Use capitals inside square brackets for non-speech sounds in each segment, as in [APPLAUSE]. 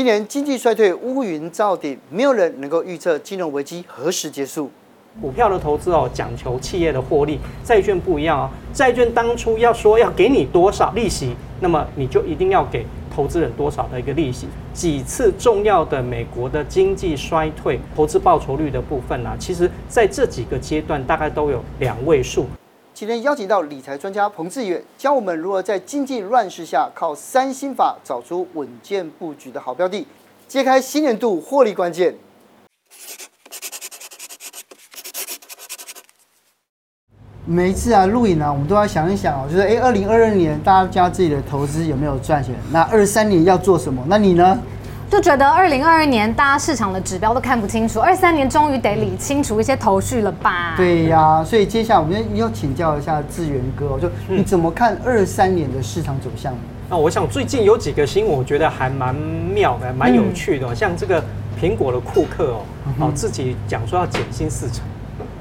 今年经济衰退乌云罩顶，没有人能够预测金融危机何时结束。股票的投资哦，讲求企业的获利，债券不一样哦。债券当初要说要给你多少利息，那么你就一定要给投资人多少的一个利息。几次重要的美国的经济衰退，投资报酬率的部分呢、其实在这几个阶段大概都有两位数。今天邀请到理财专家彭志远，教我们如何在经济乱世下靠三心法找出稳健布局的好标的，揭开新年度获利关键。每一次啊录影呢，我们都要想一想哦，就是哎，二零二二年大家自己的投资有没有赚钱？那二三年要做什么？那你呢？就觉得二零二二年大家市场的指标都看不清楚，二三年终于得理清楚一些头绪了吧？对呀、啊，所以接下来我们要请教一下志源哥，就你怎么看二三年的市场走向？那我想最近有几个新闻，我觉得还蛮妙的，蛮有趣的，嗯、像这个苹果的库克哦，哦自己讲说要减薪四成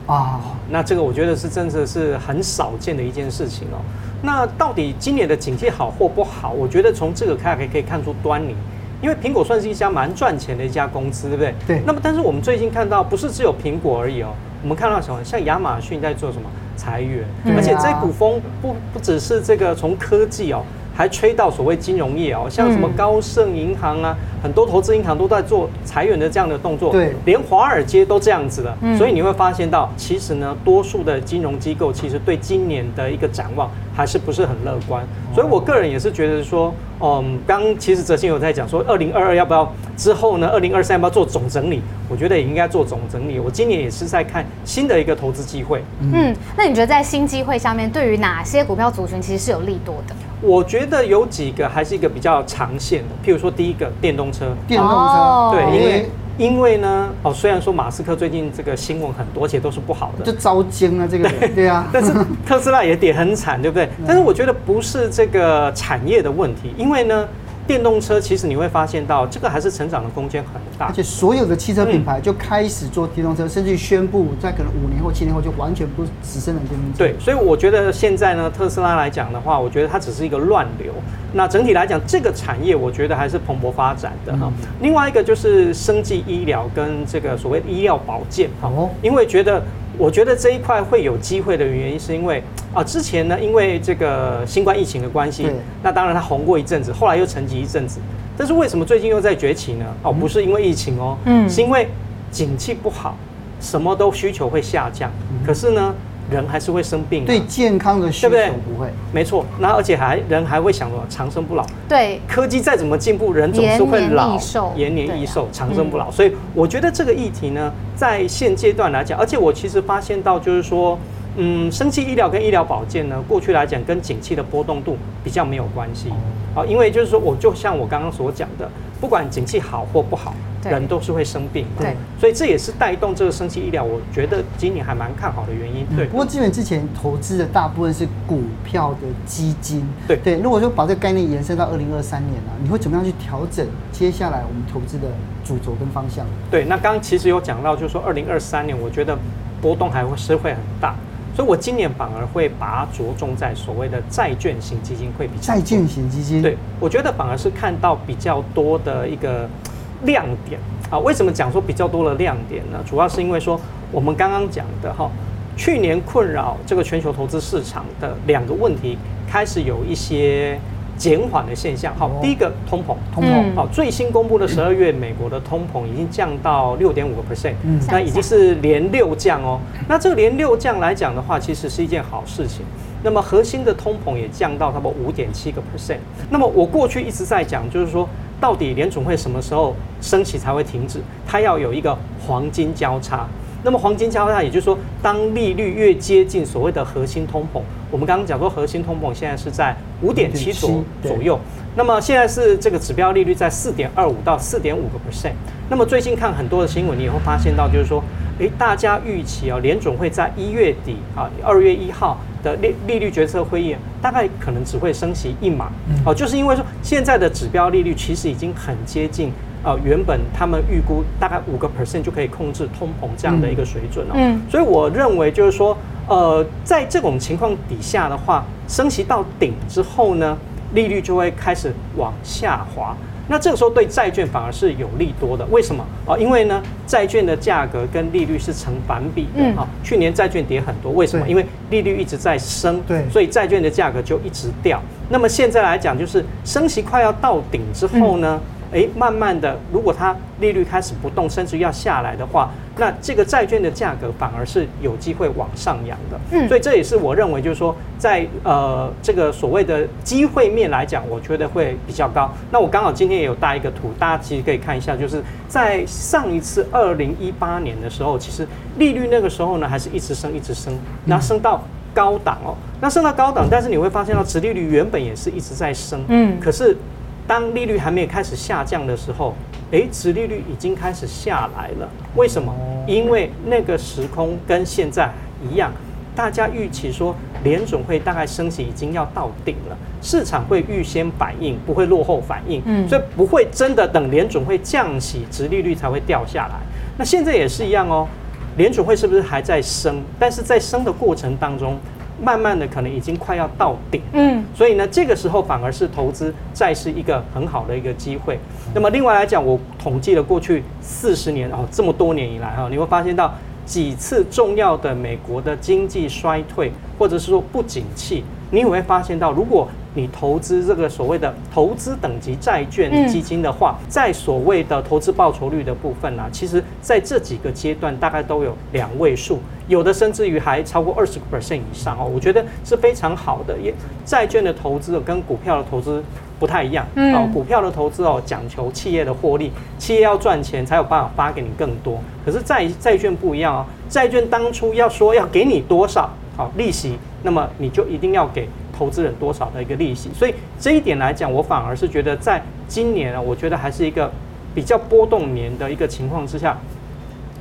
啊，那这个我觉得是真的是很少见的一件事情哦。那到底今年的景气好或不好？我觉得从这个开可以可以看出端倪。因为苹果算是一家蛮赚钱的一家公司，对不对？对。那么，但是我们最近看到，不是只有苹果而已哦。我们看到什么？像亚马逊在做什么裁员，啊、而且这股风不不只是这个从科技哦，还吹到所谓金融业哦，像什么高盛银行啊，很多投资银行都在做裁员的这样的动作。对。连华尔街都这样子了。所以你会发现到，其实呢，多数的金融机构其实对今年的一个展望还是不是很乐观。所以我个人也是觉得说。嗯，刚其实哲信有在讲说，二零二二要不要之后呢？二零二三要不要做总整理？我觉得也应该做总整理。我今年也是在看新的一个投资机会。嗯，那你觉得在新机会下面，对于哪些股票族群其实是有利多的？我觉得有几个还是一个比较长线的，譬如说第一个电动车，电动车，对，因为。因为呢，哦，虽然说马斯克最近这个新闻很多，而且都是不好的，就遭惊了这个人，对啊。[LAUGHS] 但是特斯拉也跌很惨，对不对？[LAUGHS] 但是我觉得不是这个产业的问题，因为呢。电动车其实你会发现到，这个还是成长的空间很大，而且所有的汽车品牌就开始做电动车，嗯、甚至于宣布在可能五年后、七年后就完全不只生产电动车。对，所以我觉得现在呢，特斯拉来讲的话，我觉得它只是一个乱流。那整体来讲，这个产业我觉得还是蓬勃发展的哈。嗯、另外一个就是生技医疗跟这个所谓医疗保健哈，哦、因为觉得。我觉得这一块会有机会的原因，是因为啊，之前呢，因为这个新冠疫情的关系，那当然它红过一阵子，后来又沉寂一阵子。但是为什么最近又在崛起呢？哦，不是因为疫情哦，嗯，是因为景气不好，什么都需求会下降。嗯、可是呢？人还是会生病，对健康的需求不会，没错。那而且还人还会想说长生不老，对。科技再怎么进步，人总是会老，延年益寿，长生不老。所以我觉得这个议题呢，在现阶段来讲，而且我其实发现到就是说，嗯，生气医疗跟医疗保健呢，过去来讲跟景气的波动度比较没有关系，啊，因为就是说，我就像我刚刚所讲的，不管景气好或不好。人都是会生病，对，所以这也是带动这个生技医疗，我觉得今年还蛮看好的原因。对，不过基本之前投资的大部分是股票的基金，对对。如果说把这个概念延伸到二零二三年啊，你会怎么样去调整接下来我们投资的主轴跟方向？对，那刚刚其实有讲到，就是说二零二三年，我觉得波动还会是会很大，所以我今年反而会把它着重在所谓的债券型基金会比较。债券型基金，对，我觉得反而是看到比较多的一个。亮点啊，为什么讲说比较多的亮点呢？主要是因为说我们刚刚讲的哈，去年困扰这个全球投资市场的两个问题开始有一些减缓的现象。好，第一个通膨，通膨，好，最新公布的十二月美国的通膨已经降到六点五个 percent，那已经是连六降哦。那这个连六降来讲的话，其实是一件好事情。那么核心的通膨也降到差不多五点七个 percent。那么我过去一直在讲，就是说。到底联总会什么时候升息才会停止？它要有一个黄金交叉。那么黄金交叉，也就是说，当利率越接近所谓的核心通膨，我们刚刚讲过核心通膨现在是在五点七左左右。那么现在是这个指标利率在四点二五到四点五个 percent。那么最近看很多的新闻，你也会发现到，就是说，诶，大家预期啊，联准会在一月底啊，二月一号。的利利率决策会议大概可能只会升息一码，哦，就是因为说现在的指标利率其实已经很接近，呃，原本他们预估大概五个 percent 就可以控制通膨这样的一个水准了。嗯，所以我认为就是说，呃，在这种情况底下的话，升息到顶之后呢，利率就会开始往下滑。那这个时候对债券反而是有利多的。为什么啊？因为呢，债券的价格跟利率是成反比的哈。去年债券跌很多，为什么？因为利率一直在升，对，所以债券的价格就一直掉。那么现在来讲，就是升息快要到顶之后呢？诶，慢慢的，如果它利率开始不动，甚至要下来的话，那这个债券的价格反而是有机会往上扬的。嗯，所以这也是我认为，就是说，在呃这个所谓的机会面来讲，我觉得会比较高。那我刚好今天也有带一个图，大家其实可以看一下，就是在上一次二零一八年的时候，其实利率那个时候呢，还是一直升，一直升，然后升到高档哦。那升到高档，但是你会发现到，殖利率原本也是一直在升，嗯，可是。当利率还没有开始下降的时候，诶，殖利率已经开始下来了。为什么？因为那个时空跟现在一样，大家预期说联准会大概升息已经要到顶了，市场会预先反应，不会落后反应，嗯，所以不会真的等联准会降息，殖利率才会掉下来。那现在也是一样哦，联准会是不是还在升？但是在升的过程当中。慢慢的，可能已经快要到顶，嗯，所以呢，这个时候反而是投资债是一个很好的一个机会。那么另外来讲，我统计了过去四十年哦，这么多年以来哈，你会发现到几次重要的美国的经济衰退，或者是说不景气，你会发现到如果。你投资这个所谓的投资等级债券基金的话，在所谓的投资报酬率的部分呢，其实在这几个阶段大概都有两位数，有的甚至于还超过二十个 percent 以上哦，我觉得是非常好的。也债券的投资跟股票的投资不太一样，哦，股票的投资哦讲求企业的获利，企业要赚钱才有办法发给你更多。可是债债券不一样哦，债券当初要说要给你多少好利息，那么你就一定要给。投资人多少的一个利息，所以这一点来讲，我反而是觉得，在今年啊，我觉得还是一个比较波动年的一个情况之下，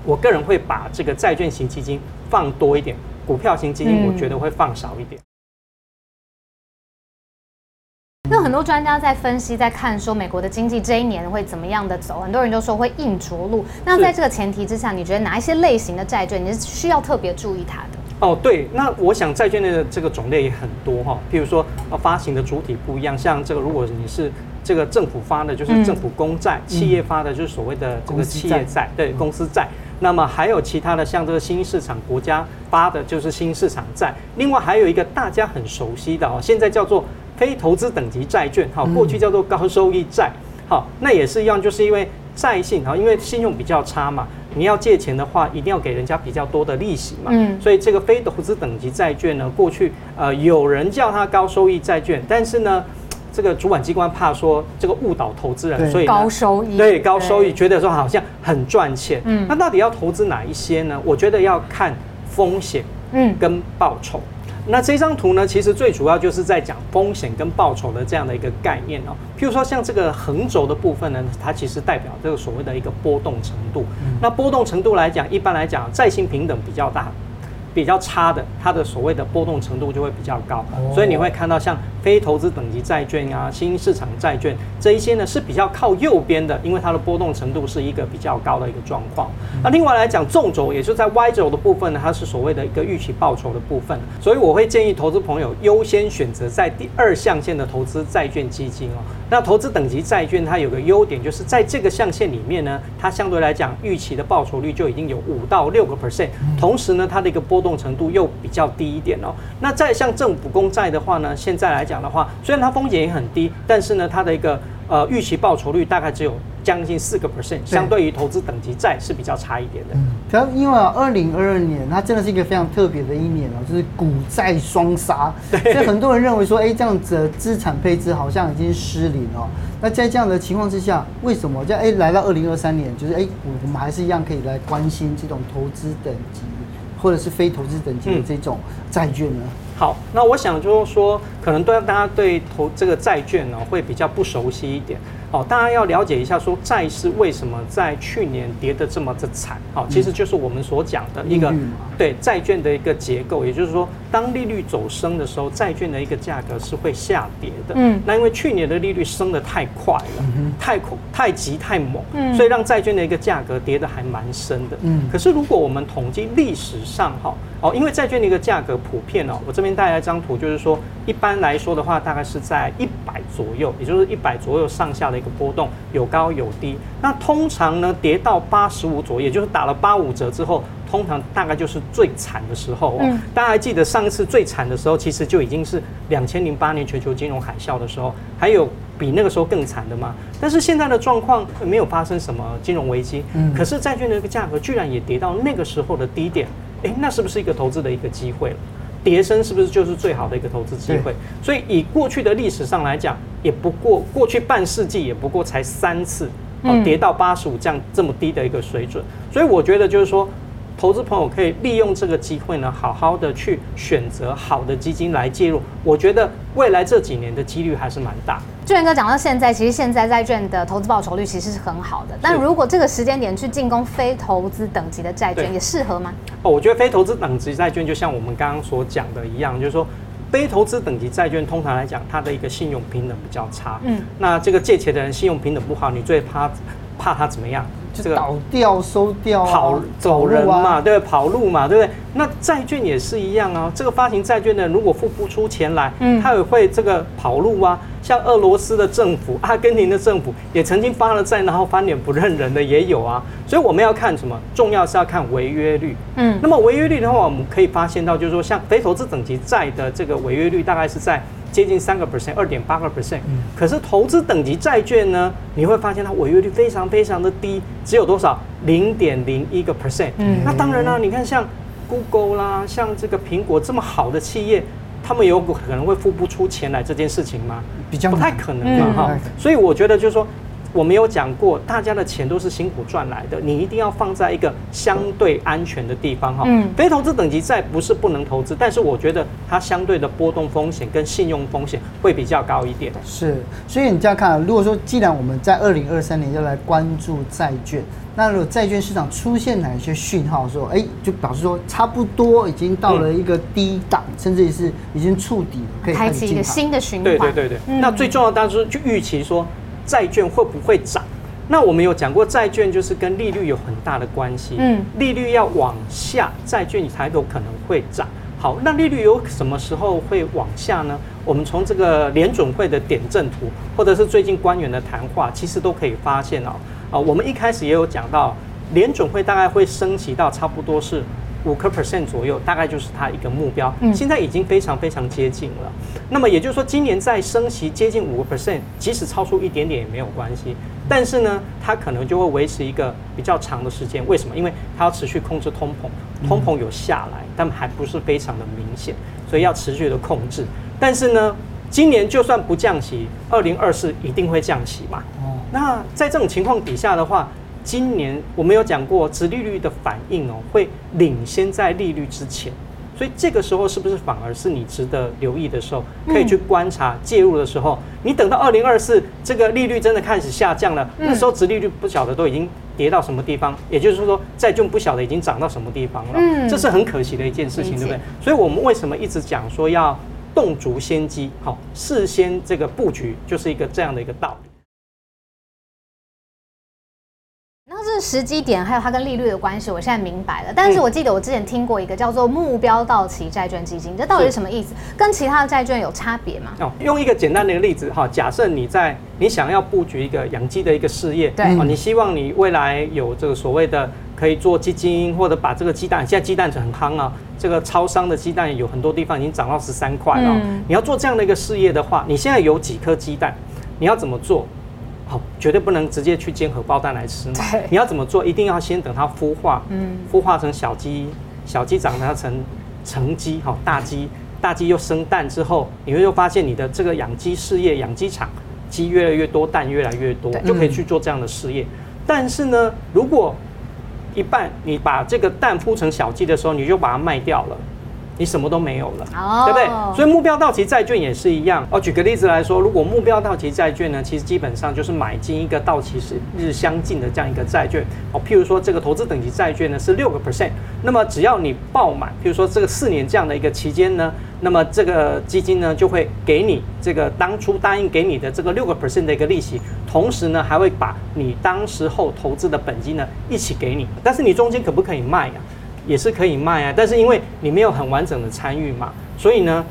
我个人会把这个债券型基金放多一点，股票型基金我觉得会放少一点。那很多专家在分析，在看说美国的经济这一年会怎么样的走，很多人就说会硬着陆。那在这个前提之下，你觉得哪一些类型的债券你是需要特别注意它的？哦，对，那我想债券的这个种类也很多哈，譬如说，呃，发行的主体不一样，像这个，如果你是这个政府发的，就是政府公债；企业发的，就是所谓的这个企业债，对，公司债。那么还有其他的，像这个新兴市场国家发的，就是新市场债。另外还有一个大家很熟悉的哦，现在叫做非投资等级债券，好，过去叫做高收益债，好，那也是一样，就是因为债性哈，因为信用比较差嘛。你要借钱的话，一定要给人家比较多的利息嘛。嗯，所以这个非投资等级债券呢，过去呃有人叫它高收益债券，但是呢，这个主管机关怕说这个误导投资人，所以高收益对高收益，觉得说好像很赚钱。嗯，那到底要投资哪一些呢？我觉得要看风险，嗯，跟报酬。那这张图呢，其实最主要就是在讲风险跟报酬的这样的一个概念哦。譬如说像这个横轴的部分呢，它其实代表这个所谓的一个波动程度。那波动程度来讲，一般来讲，债性平等比较大。比较差的，它的所谓的波动程度就会比较高，所以你会看到像非投资等级债券啊、新兴市场债券这一些呢是比较靠右边的，因为它的波动程度是一个比较高的一个状况。那另外来讲，纵轴也就在 Y 轴的部分呢，它是所谓的一个预期报酬的部分，所以我会建议投资朋友优先选择在第二象限的投资债券基金哦。那投资等级债券它有个优点，就是在这个象限里面呢，它相对来讲预期的报酬率就已经有五到六个 percent，同时呢，它的一个波动程度又比较低一点哦。那再像政府公债的话呢，现在来讲的话，虽然它风险也很低，但是呢，它的一个呃预期报酬率大概只有。将近四个 percent，相对于投资等级债是比较差一点的。嗯，因为啊，二零二二年它真的是一个非常特别的一年哦，就是股债双杀。所以很多人认为说，哎，这样子的资产配置好像已经失灵哦。那在这样的情况之下，为什么在哎来到二零二三年，就是哎我们还是一样可以来关心这种投资等级或者是非投资等级的这种债券呢？嗯好，那我想就是说，可能对大家对投这个债券呢会比较不熟悉一点。好，大家要了解一下，说债市为什么在去年跌得这么的惨？好，其实就是我们所讲的一个对债券的一个结构，也就是说，当利率走升的时候，债券的一个价格是会下跌的。嗯，那因为去年的利率升得太快了，太恐、太急、太猛，所以让债券的一个价格跌得还蛮深的。嗯，可是如果我们统计历史上哈。哦，因为债券的一个价格普遍哦，我这边带来一张图，就是说一般来说的话，大概是在一百左右，也就是一百左右上下的一个波动，有高有低。那通常呢，跌到八十五左右，也就是打了八五折之后。通常大概就是最惨的时候哦。嗯、大家还记得上一次最惨的时候，其实就已经是两千零八年全球金融海啸的时候，还有比那个时候更惨的吗？但是现在的状况没有发生什么金融危机，嗯，可是债券的一个价格居然也跌到那个时候的低点，哎，那是不是一个投资的一个机会了？跌升是不是就是最好的一个投资机会？所以以过去的历史上来讲，也不过过去半世纪也不过才三次，哦，跌到八十五这样这么低的一个水准，所以我觉得就是说。投资朋友可以利用这个机会呢，好好的去选择好的基金来介入。我觉得未来这几年的几率还是蛮大。俊元哥讲到现在，其实现在债券的投资报酬率其实是很好的。但如果这个时间点去进攻非投资等级的债券，也适合吗？哦，我觉得非投资等级债券就像我们刚刚所讲的一样，就是说非投资等级债券通常来讲，它的一个信用平等比较差。嗯，那这个借钱的人信用平等不好，你最怕怕他怎么样？这个倒掉、收掉、跑走人嘛，对不对？跑路嘛，对不对？那债券也是一样啊。这个发行债券的如果付不出钱来，嗯，他也会这个跑路啊。像俄罗斯的政府、[LAUGHS] 阿根廷的政府也曾经发了债，然后翻脸不认人的也有啊。所以我们要看什么？重要是要看违约率。嗯，那么违约率的话，我们可以发现到，就是说像非投资等级债的这个违约率大概是在。接近三个 percent，二点八个 percent。可是投资等级债券呢，你会发现它违约率非常非常的低，只有多少？零点零一个 percent。嗯，那当然啦，你看像 Google 啦，像这个苹果这么好的企业，他们有可能会付不出钱来这件事情吗？比较不太可能嘛，哈。所以我觉得就是说。我没有讲过，大家的钱都是辛苦赚来的，你一定要放在一个相对安全的地方哈。嗯。非投资等级债不是不能投资，但是我觉得它相对的波动风险跟信用风险会比较高一点。是，所以你这样看，如果说既然我们在二零二三年要来关注债券，那如果债券市场出现哪一些讯号说，哎，就表示说差不多已经到了一个低档，嗯、甚至是已经触底了，可以开启一个新的循环。对对对对。嗯、那最重要的当然是就预期说。债券会不会涨？那我们有讲过，债券就是跟利率有很大的关系。嗯，利率要往下，债券才有可能会涨。好，那利率有什么时候会往下呢？我们从这个联准会的点阵图，或者是最近官员的谈话，其实都可以发现哦。啊，我们一开始也有讲到，联准会大概会升息到差不多是。五个 percent 左右，大概就是它一个目标。现在已经非常非常接近了。那么也就是说，今年再升息接近五个 percent，即使超出一点点也没有关系。但是呢，它可能就会维持一个比较长的时间。为什么？因为它要持续控制通膨，通膨有下来，但还不是非常的明显，所以要持续的控制。但是呢，今年就算不降息，二零二四一定会降息嘛。哦。那在这种情况底下的话。今年我们有讲过，殖利率的反应哦，会领先在利率之前，所以这个时候是不是反而是你值得留意的时候，可以去观察介入的时候？你等到二零二四这个利率真的开始下降了，那时候殖利率不晓得都已经跌到什么地方，也就是说债券不晓得已经涨到什么地方了，这是很可惜的一件事情，对不对？所以我们为什么一直讲说要动足先机，好，事先这个布局就是一个这样的一个道理。时机点还有它跟利率的关系，我现在明白了。但是我记得我之前听过一个叫做目标到期债券基金，这到底是什么意思？跟其他的债券有差别吗？哦，用一个简单的一个例子哈，假设你在你想要布局一个养鸡的一个事业，对，你希望你未来有这个所谓的可以做基金，或者把这个鸡蛋，现在鸡蛋是很夯啊，这个超商的鸡蛋有很多地方已经涨到十三块了。你要做这样的一个事业的话，你现在有几颗鸡蛋？你要怎么做？好，绝对不能直接去煎荷包蛋来吃嘛。对你要怎么做？一定要先等它孵化，嗯，孵化成小鸡，小鸡长大成成鸡，哈，大鸡，大鸡又生蛋之后，你会又发现你的这个养鸡事业、养鸡场，鸡越来越多，蛋越来越多，就可以去做这样的事业。嗯、但是呢，如果一半你把这个蛋孵成小鸡的时候，你就把它卖掉了。你什么都没有了，oh. 对不对？所以目标到期债券也是一样哦。举个例子来说，如果目标到期债券呢，其实基本上就是买进一个到期时日相近的这样一个债券哦。譬如说，这个投资等级债券呢是六个 percent，那么只要你爆满，譬如说这个四年这样的一个期间呢，那么这个基金呢就会给你这个当初答应给你的这个六个 percent 的一个利息，同时呢还会把你当时候投资的本金呢一起给你。但是你中间可不可以卖呀、啊？也是可以卖啊，但是因为你没有很完整的参与嘛，所以呢，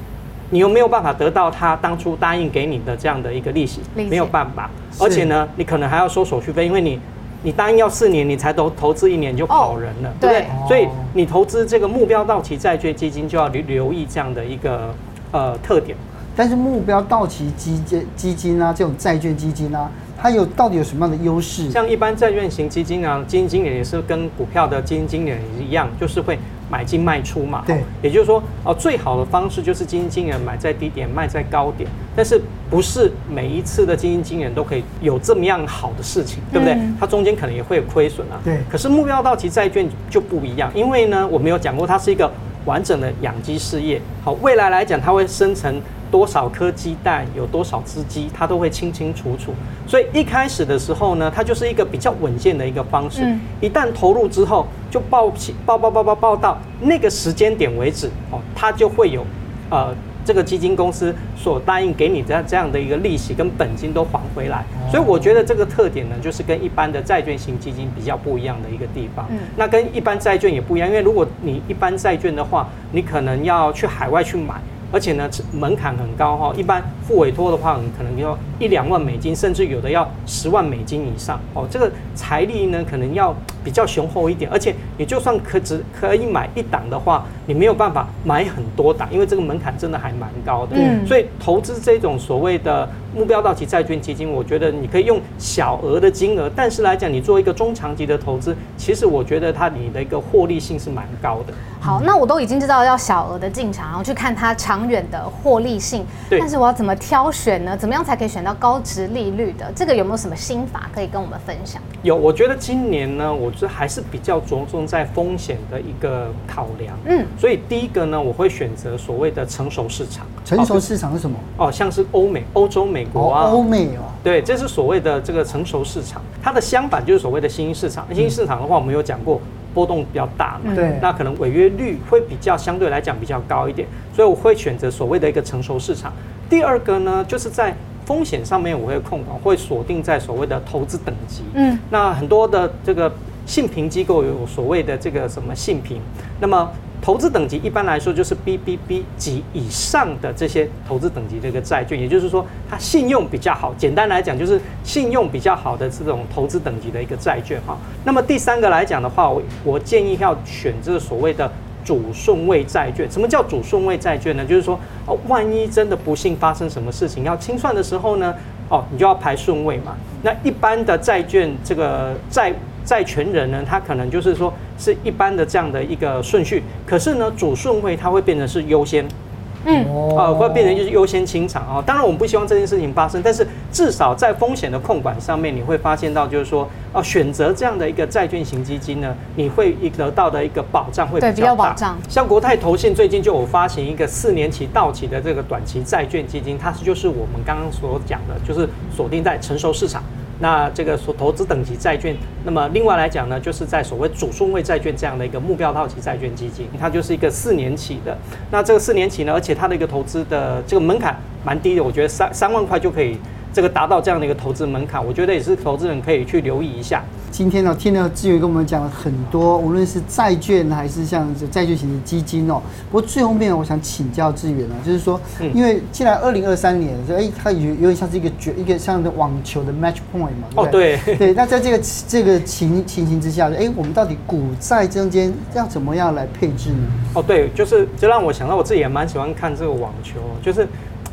你又没有办法得到他当初答应给你的这样的一个利息，没有办法，而且呢，你可能还要收手续费，因为你你答应要四年，你才投投资一年就跑人了，对不对？所以你投资这个目标到期债券基金就要留留意这样的一个呃特点。但是目标到期基金基金啊，这种债券基金啊。它有到底有什么样的优势？像一般债券型基金啊，基金经理也是跟股票的基金经理一样，就是会买进卖出嘛。对，也就是说，哦，最好的方式就是基金经理买在低点，卖在高点。但是不是每一次的基金经理都可以有这么样好的事情，对不对？它中间可能也会有亏损啊。对。可是目标到期债券就不一样，因为呢，我们有讲过，它是一个完整的养鸡事业。好，未来来讲，它会生成。多少颗鸡蛋，有多少只鸡，它都会清清楚楚。所以一开始的时候呢，它就是一个比较稳健的一个方式。嗯、一旦投入之后，就报起报报报报报到那个时间点为止哦，它就会有呃这个基金公司所答应给你的这样的一个利息跟本金都还回来。所以我觉得这个特点呢，就是跟一般的债券型基金比较不一样的一个地方。嗯、那跟一般债券也不一样，因为如果你一般债券的话，你可能要去海外去买。而且呢，门槛很高哈，一般副委托的话，可能要一两万美金，甚至有的要十万美金以上哦。这个财力呢，可能要比较雄厚一点。而且你就算可只可以买一档的话，你没有办法买很多档，因为这个门槛真的还蛮高的。嗯，所以投资这种所谓的目标到期债券基金，我觉得你可以用小额的金额，但是来讲，你做一个中长期的投资，其实我觉得它你的一个获利性是蛮高的。好，那我都已经知道要小额的进场，然后去看它长远的获利性。对。但是我要怎么挑选呢？怎么样才可以选到高值利率的？这个有没有什么心法可以跟我们分享？有，我觉得今年呢，我这还是比较着重在风险的一个考量。嗯。所以第一个呢，我会选择所谓的成熟市场。成熟市场是什么？哦，像是欧美、欧洲、美国啊。欧美哦。对，这是所谓的这个成熟市场。它的相反就是所谓的新兴市场。新兴市场的话，我们有讲过。波动比较大嘛，对，那可能违约率会比较相对来讲比较高一点，所以我会选择所谓的一个成熟市场。第二个呢，就是在风险上面我会控管，会锁定在所谓的投资等级。嗯，那很多的这个信评机构有所谓的这个什么信评，那么。投资等级一般来说就是 BBB 级以上的这些投资等级这个债券，也就是说它信用比较好。简单来讲就是信用比较好的这种投资等级的一个债券哈。那么第三个来讲的话，我我建议要选择所谓的主顺位债券。什么叫主顺位债券呢？就是说哦，万一真的不幸发生什么事情要清算的时候呢，哦，你就要排顺位嘛。那一般的债券这个债。债权人呢，他可能就是说是一般的这样的一个顺序，可是呢，主顺位它会变成是优先，嗯，啊，会变成就是优先清偿啊。当然，我们不希望这件事情发生，但是至少在风险的控管上面，你会发现到就是说，哦，选择这样的一个债券型基金呢，你会得到的一个保障会比较大。对，比较保障。像国泰投信最近就有发行一个四年期到期的这个短期债券基金，它是就是我们刚刚所讲的，就是锁定在成熟市场。那这个所投资等级债券，那么另外来讲呢，就是在所谓主顺位债券这样的一个目标套期债券基金，它就是一个四年期的。那这个四年期呢，而且它的一个投资的这个门槛蛮低的，我觉得三三万块就可以。这个达到这样的一个投资门槛，我觉得也是投资人可以去留意一下。今天呢，听了志远跟我们讲了很多，无论是债券还是像债券型的基金哦。不过最后面我想请教志远呢，就是说，因为既然二零二三年，说哎，它有有点像是一个绝一个像网球的 match point 嘛。哦，对对。那在这个这个情情形之下，哎，我们到底股债中间要怎么样来配置呢？哦，对，就是就让我想到我自己也蛮喜欢看这个网球，就是。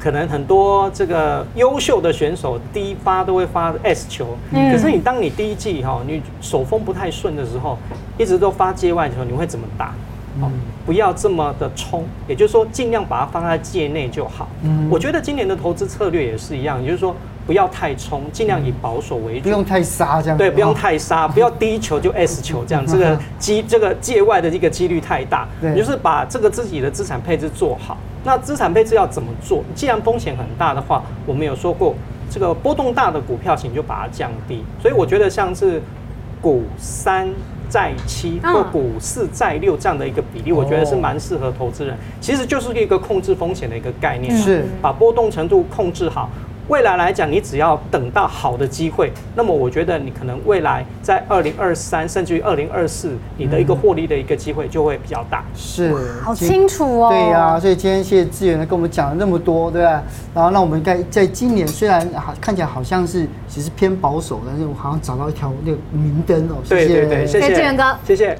可能很多这个优秀的选手第一发都会发 S 球，嗯、可是你当你第一季哈，你手风不太顺的时候，一直都发界外球，你会怎么打？嗯、不要这么的冲，也就是说尽量把它放在界内就好。嗯、我觉得今年的投资策略也是一样，也就是说不要太冲，尽量以保守为主，不用太杀这样。对，不用太杀，[LAUGHS] 不要第一球就 S 球这样，这个 [LAUGHS] 机这个界外的这个几率太大。对你就是把这个自己的资产配置做好。那资产配置要怎么做？既然风险很大的话，我们有说过，这个波动大的股票型就把它降低。所以我觉得像是股三债七或股四债六这样的一个比例，我觉得是蛮适合投资人。其实就是一个控制风险的一个概念，是把波动程度控制好。未来来讲，你只要等到好的机会，那么我觉得你可能未来在二零二三甚至于二零二四，你的一个获利的一个机会就会比较大。是，好清楚哦。对呀、啊，所以今天谢谢志远呢跟我们讲了那么多，对吧？然后那我们在在今年虽然好看起来好像是其实偏保守，但是我好像找到一条那个明灯哦。谢谢对对对，谢谢志远哥，谢谢。